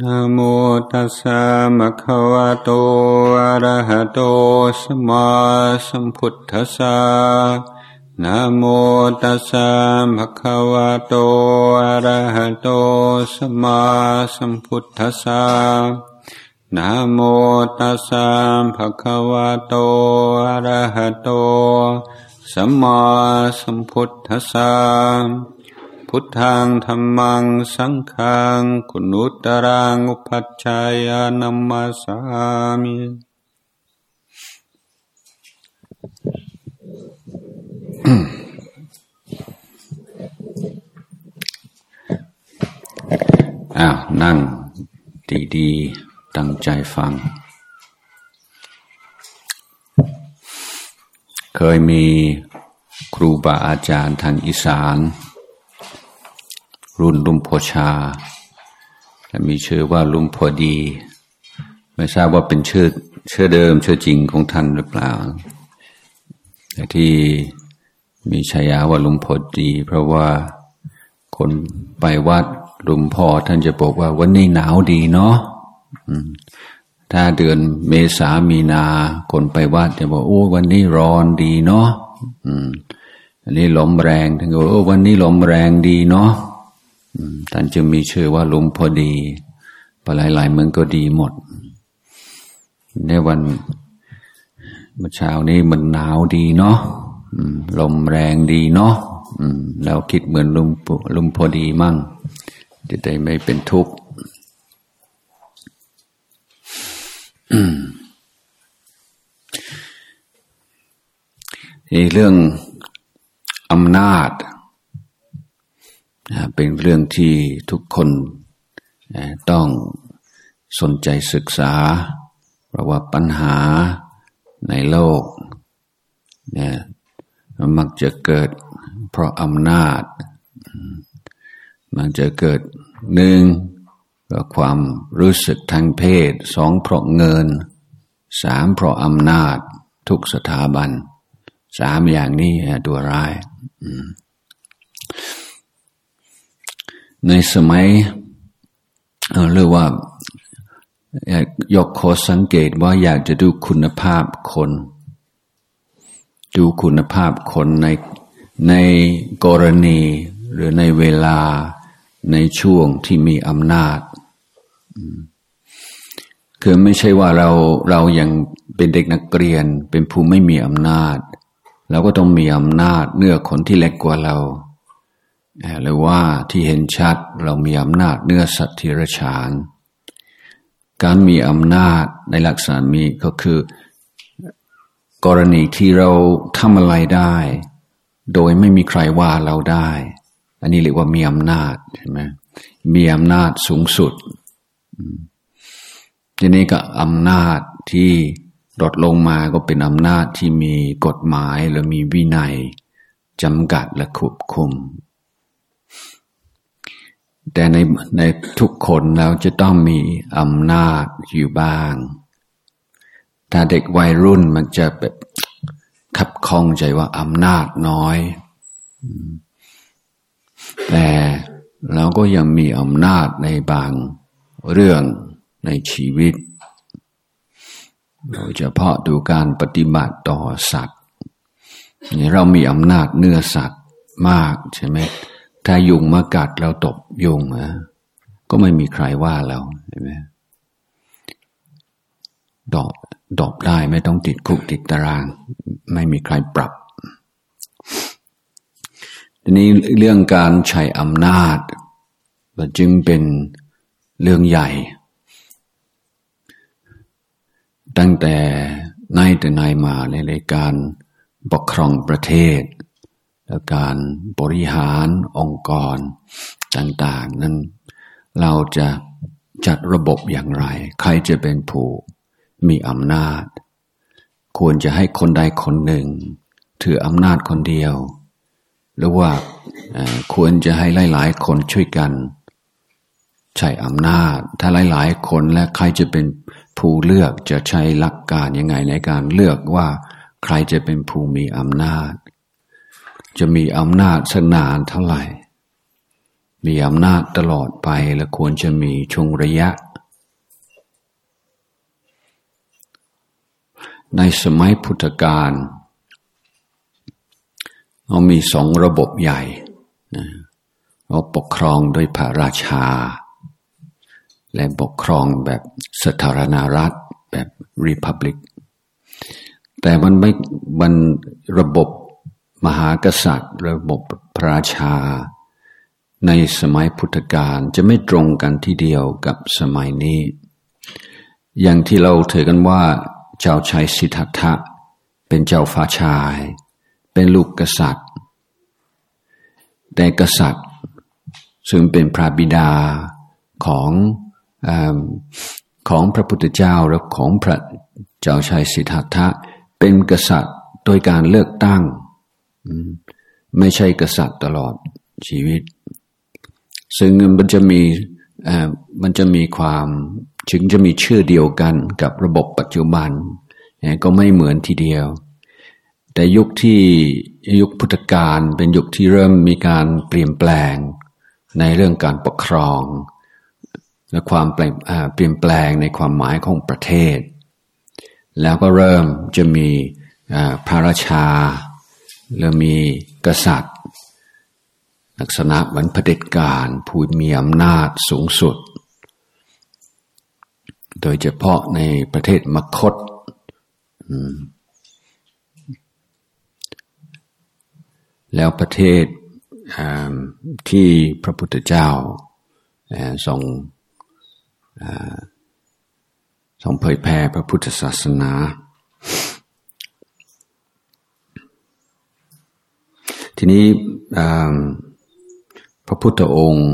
นะโมตัสสะมะคะวะโตอะระหะโตสัมมาสัมพุทธัสสะนะโมตัสสะภะคะวะโตอะระหะโตสัมมาสัมพุทธัสสะนะโมตัสสะภะคะวะโตอะระหะโตสัมมาสัมพุทธัสสะ พุทธังธรรมังสังฆังคุณุตรังอุปัชฌายานัมมาสามิอ้าวนั่งดีๆ ตั้งใจฟัง เคยมีครูบาอาจารย์ทางอีสาน รุ่นลุมโพชา และมีชื่อว่าลุมพอดี ไม่ทราบว่าเป็นชื่อชื่อเดิมชื่อจริงของท่านหรือเปล่า แต่ที่มีฉายาว่าลุมพอดี เพราะว่าคนไปวัดลุมพ่อท่านจะบอกว่าวันนี้หนาวดีเนาะถ้าเดือนเมษามีนา คนไปวัดจะบอกโอ้วันนี้ร้อนดีเนาะอันนี้ลมแรงท่านก็โอ้วันนี้ลมแรงดีเนาะ ท่านจึงมีชื่อว่าลมพอดีปลายหลายเมืองก็ดีหมด ในวันเมื่อเช้านี้มันหนาวดีเนาะลมแรงดีเนาะแล้วคิดเหมือนลมลมพอดีมั่ง จะได้ไม่เป็นทุกข์เรื่องอำนาจ เป็นเรื่องที่ทุกคนต้องสนใจศึกษา เพราะว่าปัญหาในโลกเนี่ยมักจะเกิดเพราะอำนาจ มันจะเกิดหนึ่งเพราะความรู้สึกทางเพศสองเพราะเงินสามเพราะอำนาจทุกสถาบันสามอย่างนี้ตัวร้าย ในสมัยเรียกว่ายกโคสังเกตว่าอยากจะดูคุณภาพคน ดูคุณภาพคนในในกรณีหรือในเวลาในช่วงที่มีอำนาจ คือไม่ใช่ว่าเราเรายังเป็นเด็กนักเรียนเป็นผู้ไม่มีอำนาจ เราก็ต้องมีอำนาจเนื้อคนที่เล็กกว่าเรา หรือว่าที่เห็นชัดเรามีอำนาจเนื้อสัตว์ทิรชาน การมีอำนาจในลักษณะมีก็คือ กรณีที่เราทำอะไรได้ โดยไม่มีใครว่าเราได้ อันนี้เรียกว่ามีอำนาจใช่ไหมมีอำนาจสูงสุด ทีนี้ก็อำนาจที่ลดลงมาก็เป็นอำนาจที่มีกฎหมายหรือมีวินัยจำกัดและควบคุม แต่ในในทุกคนเราจะต้องมีอำนาจอยู่บ้าง ถ้าเด็กวัยรุ่นมันจะแบบขับคล้องใจว่าอำนาจน้อย แต่เราก็ยังมีอำนาจในบางเรื่องในชีวิตโดยเฉพาะดูการปฏิบัติต่อสัตว์นี่เรามีอำนาจเนื้อสัตว์มากใช่ไหม ถ้ายุงมากัดเราตบยุงนะก็ไม่มีใครว่าเราใช่ไหมดอบดอบได้ไม่ต้องติดคุกติดตาราง ไม่มีใครปรับ ทีนี้เรื่องการใช้อำนาจจึงเป็นเรื่องใหญ่ ตั้งแต่ในแต่ในมาในรายการปกครองประเทศ และการบริหารองค์กรต่างๆ นั้นเราจะจัดระบบอย่างไร ใครจะเป็นผู้มีอำนาจ ควรจะให้คนใดคนหนึ่ง ถืออำนาจคนเดียว หรือว่าควรจะให้หลาย ๆ คนช่วยกัน ใช้อำนาจ ถ้าหลาย ๆ คนและใครจะเป็นผู้เลือกจะใช้หลักการยังไงในการเลือกว่า ใครจะเป็นผู้มีอำนาจ จะมีอำนาจสนานเท่าไหร่ มีอำนาจตลอดไปและควรจะมีช่วงระยะ ในสมัยพุทธกาลเรามีสองระบบใหญ่เราปกครองโดยพระราชา และปกครองแบบสถารณรัฐแบบรีพับลิกแต่มันไม่มันระบบ มหากษัตริย์ ระบบพระราชา ในสมัยพุทธกาลจะไม่ตรงกันทีเดียวกับสมัยนี้ อย่างที่เราถือกันว่า เจ้าชายสิทธัตถะเป็นเจ้าฟ้าชาย เป็นลูกกษัตริย์ แต่กษัตริย์ ซึ่งเป็นพระบิดาของอของพระพุทธเจ้าและของพระเจ้าชายสิทธัตถะเป็นกษัตริย์โดยการเลือกตั้ง ไม่ใช่กษัตริย์ตลอดชีวิต ซึ่งมันจะมีมันจะมีความถึงจะมีชื่อเดียวกันกับระบบปัจจุบัน ก็ไม่เหมือนทีเดียว แต่ยุคที่ยุคพุทธกาลเป็นยุคที่เริ่มมีการเปลี่ยนแปลงในเรื่องการปกครอง และความเปลี่ยนแปลงในความหมายของประเทศ แล้วก็เริ่มจะมีพระราชา เริ่มมีกษัตริย์ ลักษณะเหมือนเผด็จการผู้มีอำนาจสูงสุด โดยเฉพาะในประเทศมคตแล้วประเทศที่พระพุทธเจ้าทรงทรงเผยแผ่พระพุทธศาสนา ทีนี้พระพุทธองค์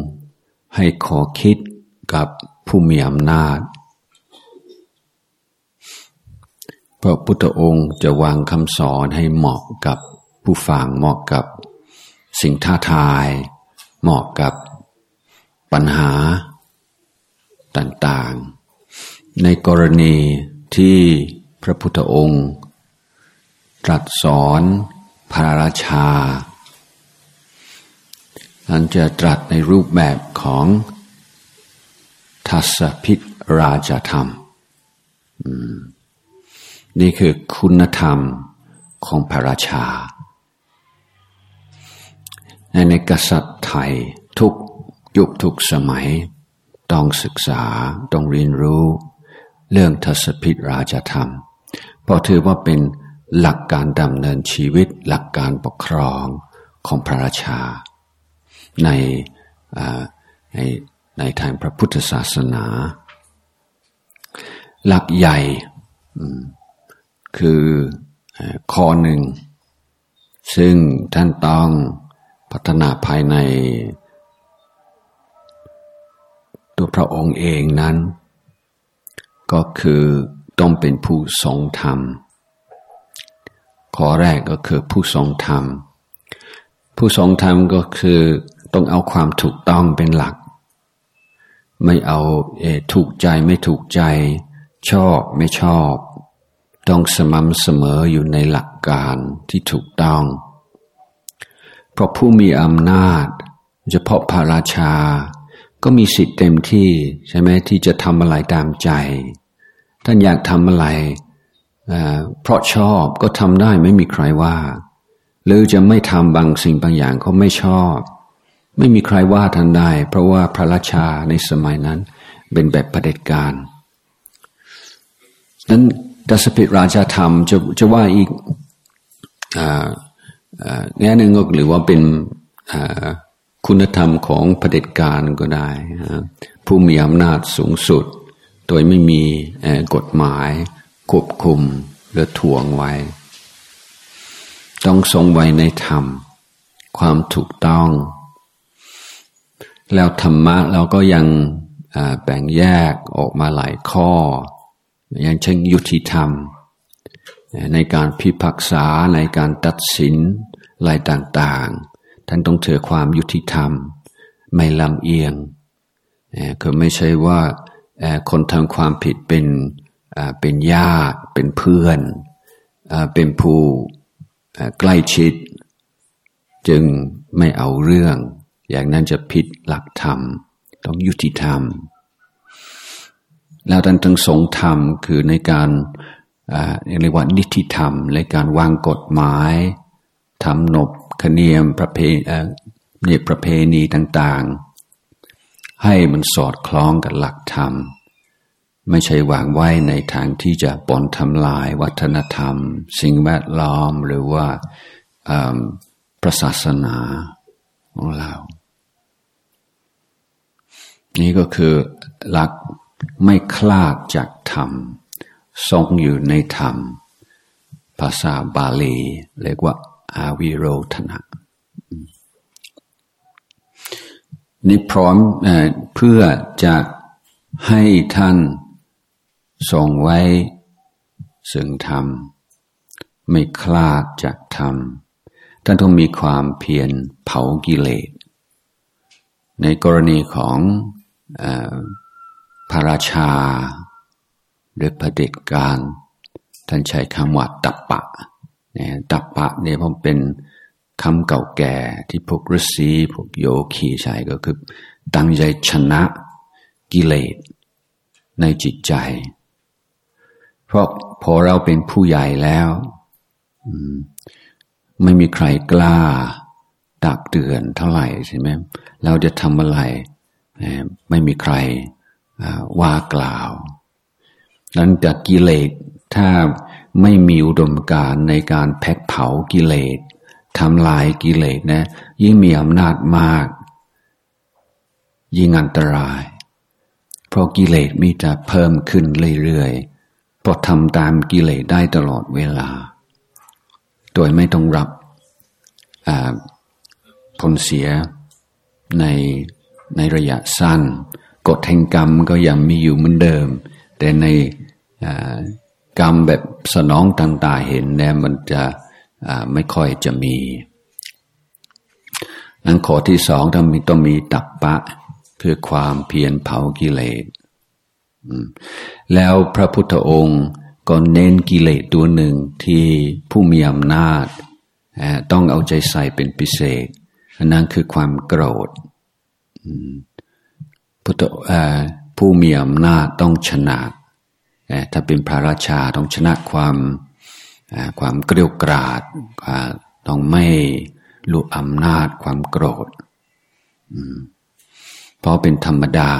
ให้ขอคิดกับผู้มีอำนาจ พระพุทธองค์จะวางคำสอนให้เหมาะกับผู้ฟังเหมาะกับสิ่งท้าทาย เหมาะกับปัญหาต่างๆ ในกรณีที่พระพุทธองค์ ตรัสสอนพระราชา อันจะตรัสในรูปแบบของทัศพิษราชธรรม นี่คือคุณธรรมของพระราชาในในกษัตริย์ไทยทุกยุคทุกสมัย ต้องศึกษา ต้องเรียนรู้ เรื่องทศพิธราชธรรม เพราะถือว่าเป็นหลักการดำเนินชีวิตหลักการปกครองของพระราชา ในในในทางพระพุทธศาสนา หลักใหญ่คือข้อหนึ่ง ซึ่งท่านต้องพัฒนาภายใน ตัวพระองค์เองนั้น ก็คือต้องเป็นผู้ทรงธรรม ข้อแรกก็คือผู้ทรงธรรม ผู้ทรงธรรมก็คือ ต้องเอาความถูกต้องเป็นหลัก ไม่เอาเอถูกใจไม่ถูกใจ ชอบไม่ชอบ ต้องสม่ำเสมออยู่ในหลักการที่ถูกต้อง เพราะผู้มีอำนาจ เฉพาะพระราชา ก็มีสิทธิ์เต็มที่ใช่ไหมที่จะทำอะไรตามใจ ท่านอยากทำอะไรเพราะชอบก็ทำได้ไม่มีใครว่า หรือจะไม่ทำบางสิ่งบางอย่างเขาไม่ชอบ ไม่มีใครว่าท่านได้ เพราะว่าพระราชาในสมัยนั้นเป็นแบบประเด็จการนั้นดัสพิราชาธรรมจะจะว่าอีกแง่หนึ่งก็หรือว่าเป็นคุณธรรมของประเด็จการก็ได้ ผู้มีอำนาจสูงสุด โดยไม่มีกฎหมายควบคุมหรือถ่วงไว้ ต้องทรงไว้ในธรรม ความถูกต้อง แล้วธรรมะเราก็ยังแบ่งแยกออกมาหลายข้อ อย่างเช่นยุติธรรม ในการพิพากษาในการตัดสินอะไรต่างๆ ท่านต้องเถือความยุติธรรม ไม่ลำเอียงคือไม่ใช่ว่าคนทำความผิดเป็นเป็นญาติเป็นเพื่อนเป็นผู้ใกล้ชิด จึงไม่เอาเรื่อง อย่างนั้นจะผิดหลักธรรม ต้องยุติธรรม แล้วท่านทั้งสงธรรมคือในการเรียกว่านิติธรรม ในการวางกฎหมายทำนบขเนียมประเพณีประเพณีต่างๆ ให้มันสอดคล้องกับหลักธรรม ไม่ใช่วางไว้ในทางที่จะปนทำลายวัฒนธรรม สิ่งแวดล้อมหรือว่าพระศาสนาของเรา นี่ก็คือหลักไม่คลาดจากธรรม ทรงอยู่ในธรรม ภาษาบาลีเรียกว่า อาวิโรธนะนี่พร้อมเพื่อจะให้ท่านทรงไว้ซึ่งธรรม ไม่คลาดจากธรรม ท่านต้องมีความเพียรเผากิเลสในกรณีของ พระราชา หรือประเด็จการท่านใช้คำว่าตับปะเนี่ยตับปะเนี่ยเพราะเป็นคำเก่าแก่ที่พวกฤาษีพวกโยคีใช้ก็คือ ตั้งใจชนะกิเลสในจิตใจ เพราะพอเราเป็นผู้ใหญ่แล้วไม่มีใครกล้าตักเตือนเท่าไหร่ใช่ไหมเราจะทำอะไร ไม่มีใครว่ากล่าวหลังจากกิเลสถ้าไม่มีอุดมการในการแพ็กเผากิเลสทำลายกิเลสนะยิ่งมีอำนาจมาก ยิ่งอันตราย เพราะกิเลสมีจะเพิ่มขึ้นเรื่อยๆเพราะทำตามกิเลสได้ตลอดเวลา โดยไม่ต้องรับผลเสียใน ในระยะสั้น กฎแห่งกรรมก็ยังมีอยู่เหมือนเดิม แต่ในกรรมแบบสนองทางตาเห็นเนี่ยมันจะไม่ค่อยจะมีนั้นข้อที่สองต้องมีต้องมีตับปะเพื่อความเพียรเผากิเลสแล้วพระพุทธองค์ก็เน้นกิเลสตัวหนึ่งที่ผู้มีอำนาจ ต้องเอาใจใส่เป็นพิเศษนั่นคือความโกรธ พุทธผู้มีอำนาจต้องชนะถ้าเป็นพระราชาต้องชนะความความเกลียวกราดต้องไม่ลุอำนาจความโกรธเพราะเป็นธรรมดา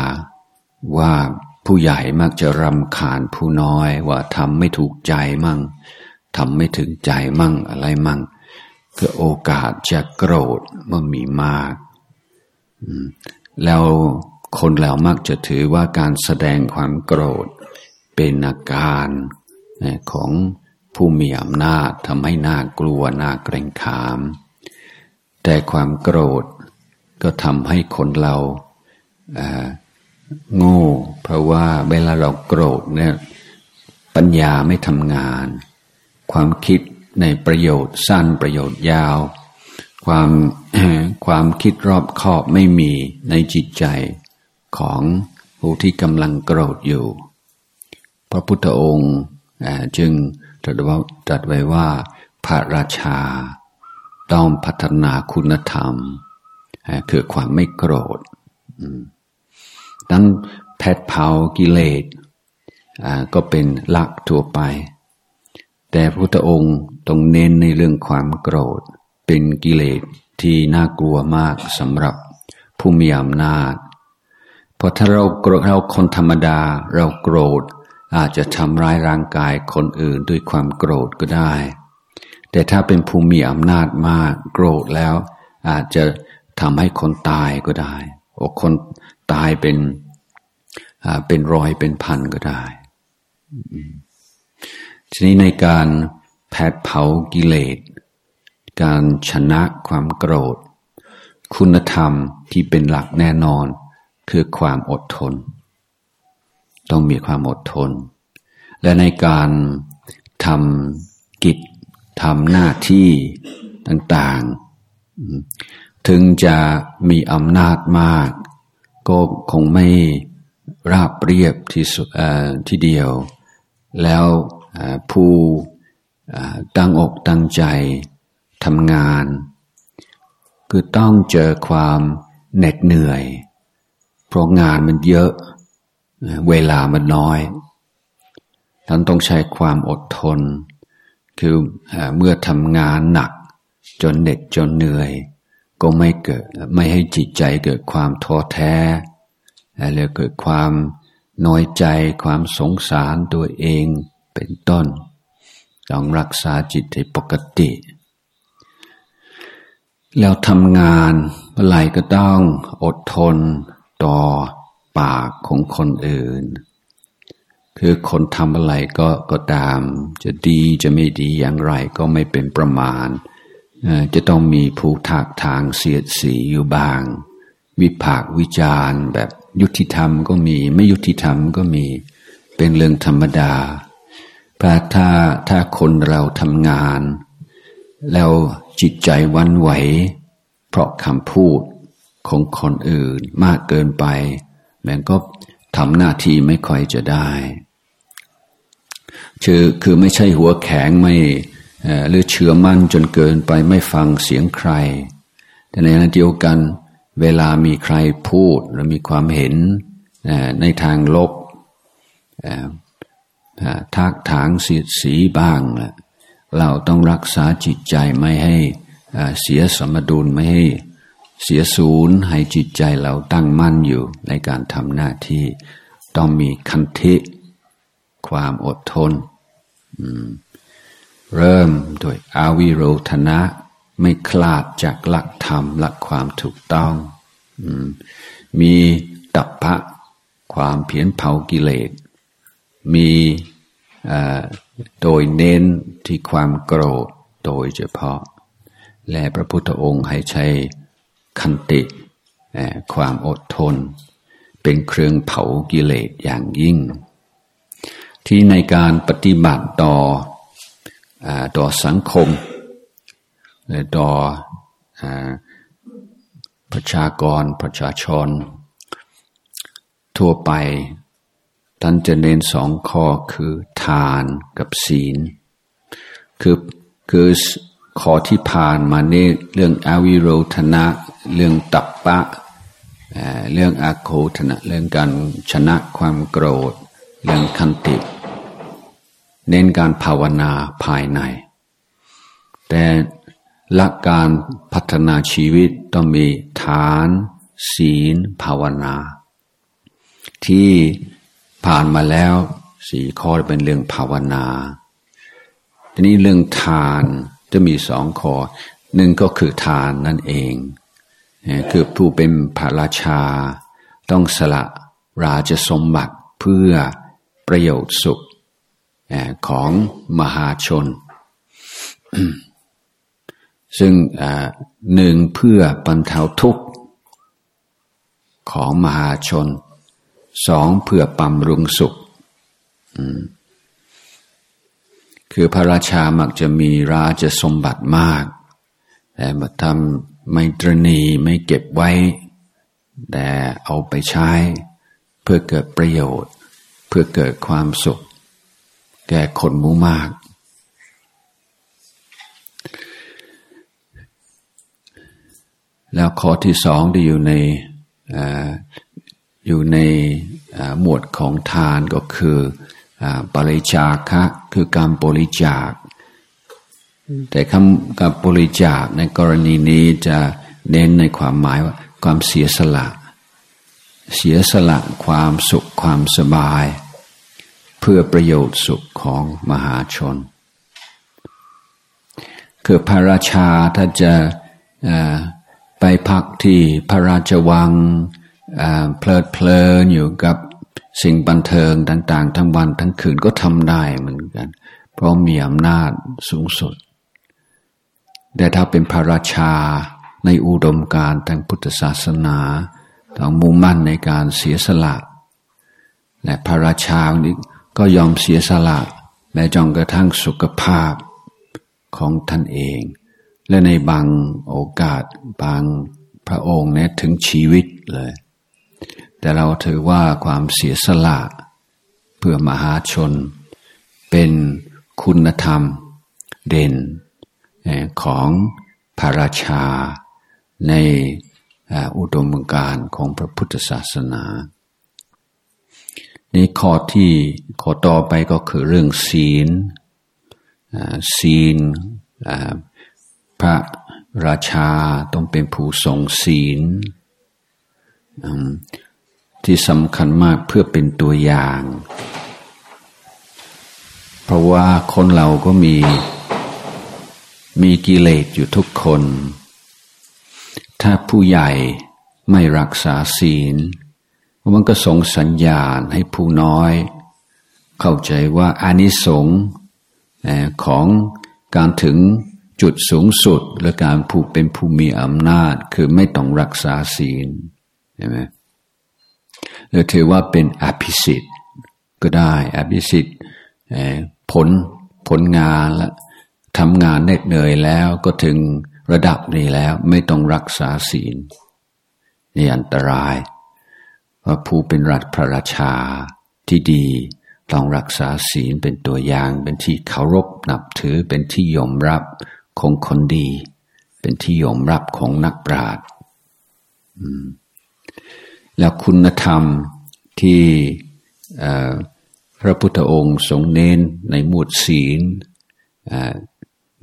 ว่าผู้ใหญ่มักจะรำคาญผู้น้อยว่าทำไม่ถูกใจมั่งทำไม่ถึงใจมั่งอะไรมั่งคือโอกาสจะโกรธมันมีมาก แล้วคนเรามักจะถือว่าการแสดงความโกรธ เป็นอาการของผู้มีอำนาจทำให้น่ากลัวน่าเกรงขาม แต่ความโกรธก็ทำให้คนเราโง่ เพราะว่าเวลาเราโกรธเนี่ยปัญญาไม่ทำงาน ความคิดในประโยชน์สั้นประโยชน์ยาว ความความคิดรอบคอบไม่มีในจิตใจของผู้ที่กำลังโกรธอยู่ พระพุทธองค์จึงตรัสว่าตรัสไว้ว่า พระราชาต้องพัฒนาคุณธรรม คือความไม่โกรธดังแพทเผากิเลสก็เป็นหลักทั่วไป แต่พระพุทธองค์ต้องเน้นในเรื่องความโกรธ เป็นกิเลสที่น่ากลัวมากสำหรับผู้มีอำนาจพราะถ้าเราโกรธเราคนธรรมดาเราโกรธอาจจะทำร้ายร่างกายคนอื่นด้วยความโกรธก็ได้ แต่ถ้าเป็นผู้มีอำนาจมากโกรธแล้ว อาจจะทำให้คนตายก็ได้โอ้คนตายเป็นเป็นร้อยเป็นพันก็ได้ทีนี้ในการแผดเผากิเลส การชนะความโกรธ คุณธรรมที่เป็นหลักแน่นอนคือความอดทน ต้องมีความอดทน และในการทำกิจทำหน้าที่ต่างๆ ถึงจะมีอำนาจมาก ก็คงไม่ราบเรียบที่สุดที่เดียว แล้วผู้ตั้งอกตั้งใจ ทำงาน คือต้องเจอความเหน็ดเหนื่อย เพราะงานมันเยอะ เวลามันน้อยท่านต้องใช้ความอดทน คือเมื่อทำงานหนัก จนเหน็ดจนเหนื่อย ก็ไม่เกิดไม่ให้จิตใจเกิดความท้อแท้แล้วเกิดความน้อยใจความสงสารตัวเองเป็นต้น ต้องรักษาจิตให้ปกติ แล้วทำงานเมื่อไหร่ก็ต้องอดทนต่อปากของคนอื่น คือคนทำอะไรก็ก็ตาม จะดีจะไม่ดีอย่างไรก็ไม่เป็นประมาณ จะต้องมีผู้ทักทางเสียดสีอยู่บ้าง วิพากวิจารณ์แบบยุติธรรมก็มีไม่ยุติธรรมก็มีเป็นเรื่องธรรมดาพระถ้าถ้าคนเราทำงาน แล้ว จิตใจวันไหว เพราะคำพูดของคนอื่นมากเกินไปแมันก็ทำหน้าที่ไม่ค่อยจะได้คือคือไม่ใช่หัวแข็งไม่หรือเชื่อมั่นจนเกินไปไม่ฟังเสียงใคร แต่ในขณะเดียวกัน เวลามีใครพูดหรือมีความเห็นในทางลบทักถางสีสีบ้าง เราต้องรักษาจิตใจไม่ให้เสียสมดุลไม่ให้เสียศูนย์ให้จิตใจเราตั้งมั่นอยู่ในการทำหน้าที่ ต้องมีคันธิ ความอดทน เริ่มโดยอาวิโรธนะ ไม่คลาดจากหลักธรรมหลักความถูกต้องมีตับพะความเพียนเผากิเลส มี โดยเน้นที่ความโกรธโดยเฉพาะ และพระพุทธองค์ให้ใช้คันติ ความอดทน เป็นเครื่องเผากิเลสอย่างยิ่ง ที่ในการปฏิบัติต่อต่อสังคม และต่อประชากรประชาชน ทั่วไป ท่านจะเน้นสองข้อคือทานกับศีล คือคือข้อที่ผ่านมาเนี่เรื่องอวิโรธนะ เรื่องตับปะ เรื่องอาโคธนะ เรื่องการชนะความโกรธ เรื่องคันติ เน้นการภาวนาภายใน แต่ละการพัฒนาชีวิตต้องมีฐาน ศีล ภาวนา ที่ ผ่านมาแล้วสี่ข้อเป็นเรื่องภาวนา ทีนี้เรื่องทานจะมีสองข้อหนึ่งก็คือทานนั่นเอง คือผู้เป็นพระราชา ต้องสละราชสมบัติเพื่อประโยชน์สุขของมหาชน ซึ่งหนึ่งเพื่อบรรเทาทุกข์ของมหาชน สองเพื่อบำรุงสุข คือพระราชามักจะมีราชสมบัติมาก แต่มาทำไม่ตรณีไม่เก็บไว้ แต่เอาไปใช้ เพื่อเกิดประโยชน์ เพื่อเกิดความสุข แก่คนมูมาก แล้วข้อที่สองที่อยู่ใน อยู่ในหมวดของทานก็คือบริจาคะคือการบริจาค แต่คำกับบริจาคในกรณีนี้จะเน้นในความหมายว่าความเสียสละ เสียสละความสุขความสบาย เพื่อประโยชน์สุขของมหาชน คือพระราชาถ้าจะไปพักที่พระราชวัง เพลิดเพลินอยู่กับสิ่งบันเทิงต่าง ๆ ทั้งวันทั้งคืนก็ทำได้เหมือนกัน เพราะมีอำนาจสูงสุด แต่ถ้าเป็นพระราชาในอุดมการทางพุทธศาสนาต้องมุ่งมั่นในการเสียสละและพระราชานี้ก็ยอมเสียสละแม้จงกระทั่งสุขภาพของท่านเอง และในบางโอกาสบางพระองค์เนี่ยถึงชีวิตเลย แต่เราถือว่าความเสียสละเพื่อมหาชน เป็นคุณธรรมเด่นของพระราชาในอุดมการของพระพุทธศาสนานี่ข้อที่ข้อต่อไปก็คือเรื่องศีลศีลพระราชาต้องเป็นผู้ทรงศีล ที่สำคัญมากเพื่อเป็นตัวอย่าง เพราะว่าคนเราก็มี มีกิเลสอยู่ทุกคน ถ้าผู้ใหญ่ไม่รักษาศีล มันก็ส่งสัญญาณให้ผู้น้อย เข้าใจว่าอานิสงส์ของการถึงจุดสูงสุดและการผู้เป็นผู้มีอำนาจ คือไม่ต้องรักษาศีลใช่ไหม หรือถือว่าเป็นอภิสิทธิ์ก็ได้อภิสิทธิ์ผลผลงานและทำงานเหน็ดเหนื่อยแล้วก็ถึงระดับนี้แล้วไม่ต้องรักษาศีลนี่อันตรายเพราะผู้เป็นรัฐพระราชาที่ดีต้องรักษาศีลเป็นตัวอย่างเป็นที่เคารพนับถือเป็นที่ยอมรับของคนดี เป็นที่ยอมรับของนักปราชญ์ แล้วคุณธรรมที่พระพุทธองค์ทรงเน้นในหมวดศีล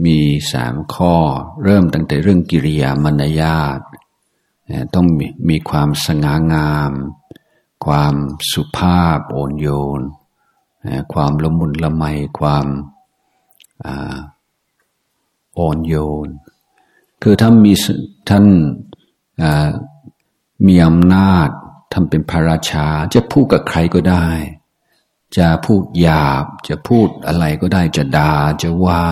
มีสามข้อ เริ่มตั้งแต่เรื่องกิริยามารยาทต้องมีความสง่างาม ความสุภาพโอนโยน ความละมุนละไม ความโอนโยน คือถ้านมีท่านมีอำนาจ ทำเป็นพระราชาจะพูดกับใครก็ได้ จะพูดหยาบ จะพูดอะไรก็ได้จะด่าจะว่า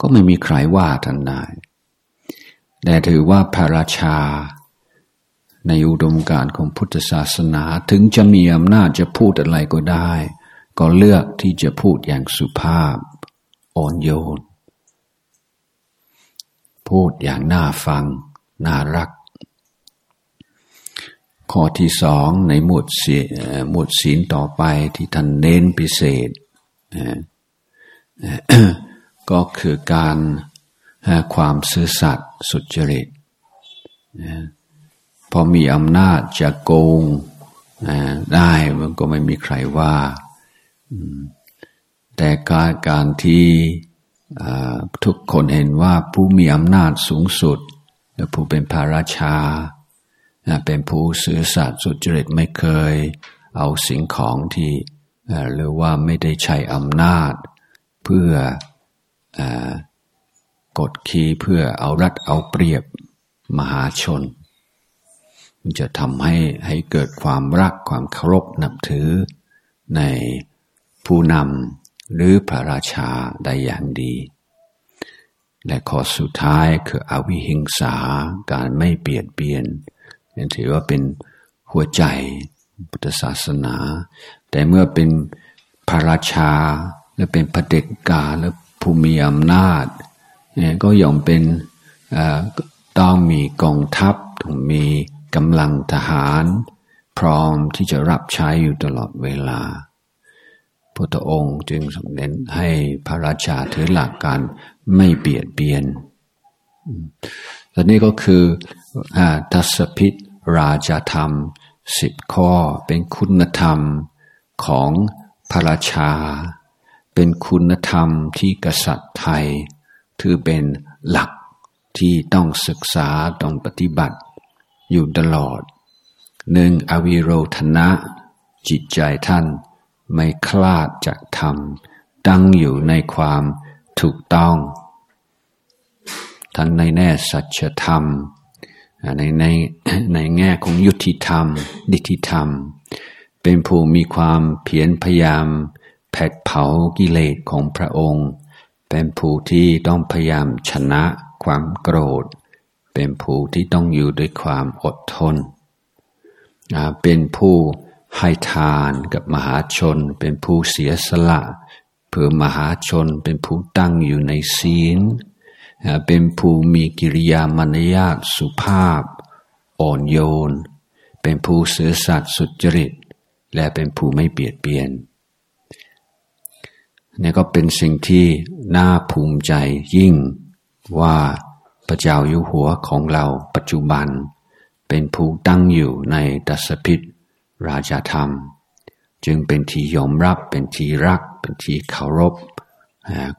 ก็ไม่มีใครว่าท่านได้แต่ถือว่าพระราชา ในอุดมการของพุทธศาสนาถึงจะมีอำนาจจะพูดอะไรก็ได้ ก็เลือกที่จะพูดอย่างสุภาพ อ่อนโยน พูดอย่างน่าฟัง น่ารัก ข้อที่สองในหมวดศีหมวดศีลต่อไปที่ท่านเน้นพิเศษ ก็คือการความซื่อสัตย์สุจริตพอมีอำนาจจะโกงได้มันก็ไม่มีใครว่า แต่การการที่ทุกคนเห็นว่าผู้มีอำนาจสูงสุด และผู้เป็นพระราชา เป็นผู้ซื่อสัตย์สุจริตไม่เคย เอาสิ่งของที่หรือว่าไม่ได้ใช้อำนาจ เพื่อกดขี่เพื่อเอารัดเอาเปรียบมหาชน มันจะทำให้ให้เกิดความรักความเคารพนับถือในผู้นำหรือพระราชาได้อย่างดี และข้อสุดท้ายคืออวิหิงสาการไม่เบียดเบียน ถือว่าเป็นหัวใจพุทธศาสนา แต่เมื่อเป็นพระราชาและเป็นพระเด็จกาและผู้มีอำนาจเนี่ยก็ย่อมเป็นต้องมีกองทัพต้องมีกำลังทหาร พร้อมที่จะรับใช้อยู่ตลอดเวลาพระองค์จึงสเน้นให้พระราชาถือหลักการไม่เบียดเบียนและนี่ก็คือทัศพิษ ราชธรรมสิบข้อเป็นคุณธรรมของพระราชา เป็นคุณธรรมที่กษัตริย์ไทย ถือเป็นหลักที่ต้องศึกษาต้องปฏิบัติ อยู่ตลอดหนึ่งอวิโรธนะ จิตใจท่านไม่คลาดจากธรรม ตั้งอยู่ในความถูกต้อง ทั้งในแน่สัจธรรม ในในในแง่ของยุติธรรม ดิติธรรม เป็นผู้มีความเพียรพยายามแผดเผากิเลสของพระองค์ เป็นผู้ที่ต้องพยายามชนะความโกรธ เป็นผู้ที่ต้องอยู่ด้วยความอดทน เป็นผู้ให้ทานกับมหาชน เป็นผู้เสียสละ เพื่อมหาชนเป็นผู้ตั้งอยู่ในศีล เป็นผู้มีกิริยามารยาทสุภาพ อ่อนโยน เป็นผู้เสือสัตย์สุจริต และเป็นผู้ไม่เบียดเบียนนี่ก็เป็นสิ่งที่น่าภูมิใจยิ่งว่าพระเจ้าอยู่หัวของเราปัจจุบัน เป็นผู้ตั้งอยู่ในดัสพิษราชธรรม จึงเป็นที่ยอมรับเป็นที่รัก เป็นที่เคารพ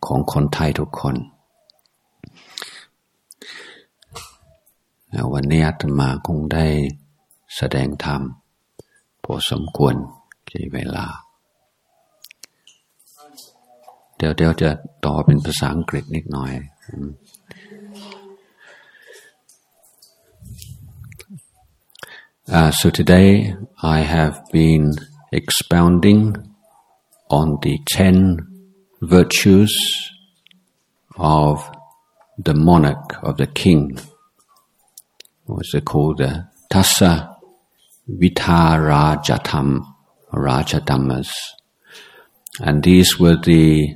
ของคนไทยทุกคน วันนี้อาตมาคงได้แสดงธรรมพอสมควรกี่เวลา เดี๋ยวเดี๋ยวจะต่อเป็นภาษาอังกฤษนิดหน่อย Uh, so today I have been expounding on the ten virtues of the monarch, of the king. What's it called? The Tassa Vitarajatam, Rajadhammas. And these were the,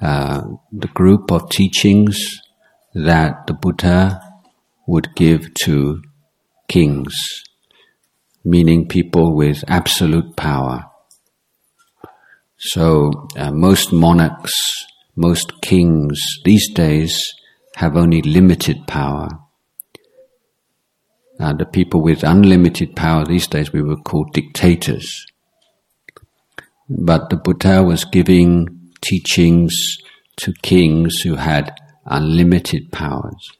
uh, the group of teachings that the Buddha would give to kings meaning people with absolute power. So uh, most monarchs, most kings these days have only limited power. Uh, the people with unlimited power these days we would call dictators. But the Buddha was giving teachings to kings who had unlimited powers.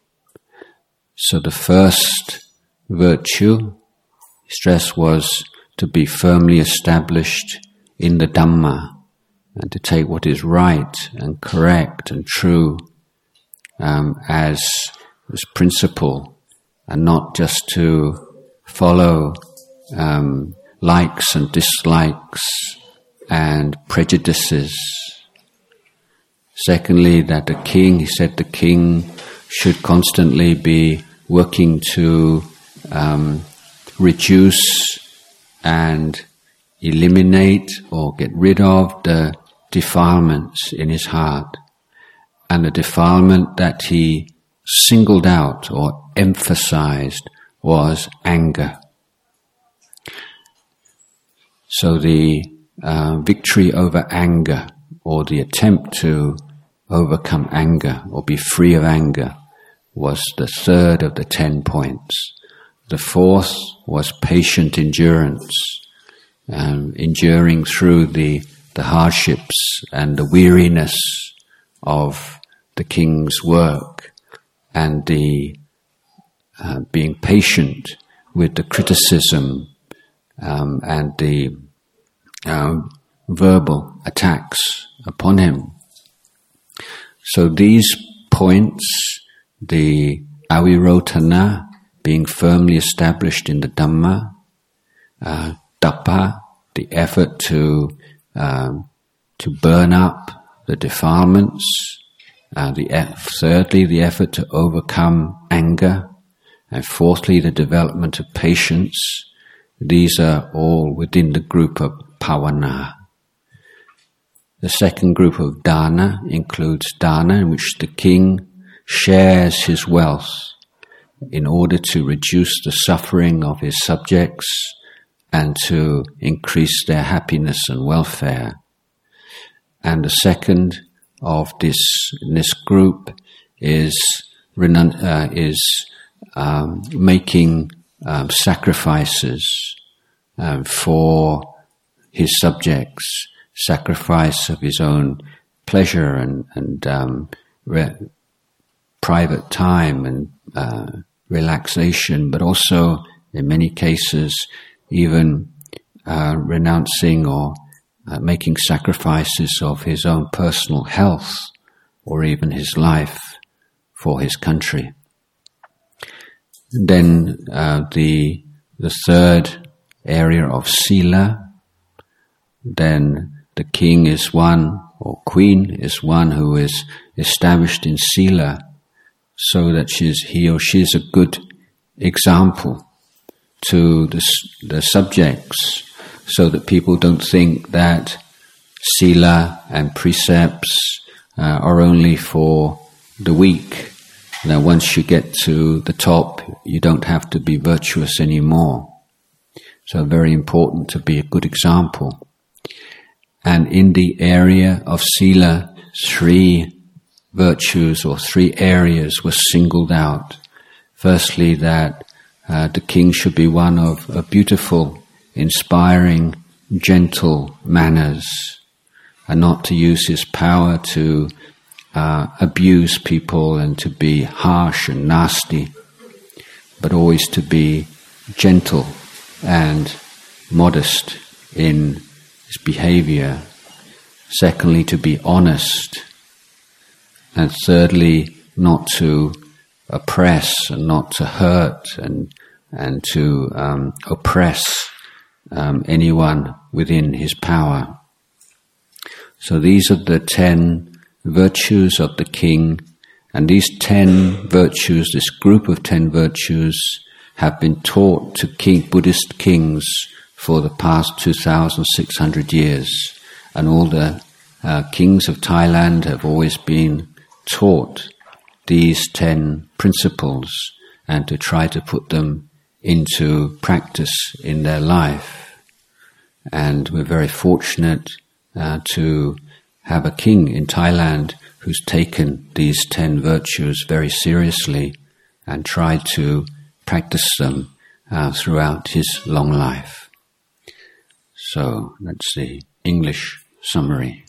So the first virtue stress was to be firmly established in the Dhamma and to take what is right and correct and true um, as, as principle and not just to follow um, likes and dislikes and prejudices. Secondly, that the king, he said the king should constantly be working to um, reduce and eliminate or get rid of the defilements in his heart. And the defilement that he singled out or emphasized was anger. So the uh, victory over anger or the attempt to overcome anger or be free of anger was the third of the ten points. The fourth was patient endurance, um, enduring through the, the hardships and the weariness of the king's work and the uh, being patient with the criticism um, and the uh, verbal attacks upon him. So these points, the avirotana, being firmly established in the Dhamma, uh, the effort to um, to burn up the defilements, uh, the thirdly the effort to overcome anger, and fourthly the development of patience. These are all within the group of pavana. The second group of dana includes dana in which the king shares his wealth in order to reduce the suffering of his subjects and to increase their happiness and welfare. And the second of this this group is uh, is um, making um, sacrifices um, for his subjects, sacrifice of his own pleasure and and um, private time and uh, relaxation, but also in many cases even uh, renouncing or uh, making sacrifices of his own personal health or even his life for his country. Then uh, the the third area of sila. Then the king is one or queen is one who is established in sila so that she's, he or she is a good example to the, the subjects so that people don't think that sila and precepts uh, are only for the weak. Now, once you get to the top, you don't have to be virtuous anymore. So, very important to be a good example. And in the area of sila, three virtues or three areas were singled out. Firstly, that uh, the king should be one of a beautiful, inspiring, gentle manners, and not to use his power to uh, abuse people and to be harsh and nasty, but always to be gentle and modest in his behavior. Secondly, to be honest. And thirdly, not to oppress and not to hurt and, and to um, oppress um, anyone within his power. So these are the ten virtues of the king, and these ten virtues, this group of ten virtues, have been taught to king, Buddhist kings for the past 2,600 years. And all the uh, kings of Thailand have always been taught these ten principles and to try to put them into practice in their life. And we're very fortunate uh, to have a king in Thailand who's taken these ten virtues very seriously and tried to practice them uh, throughout his long life. So that's the English summary.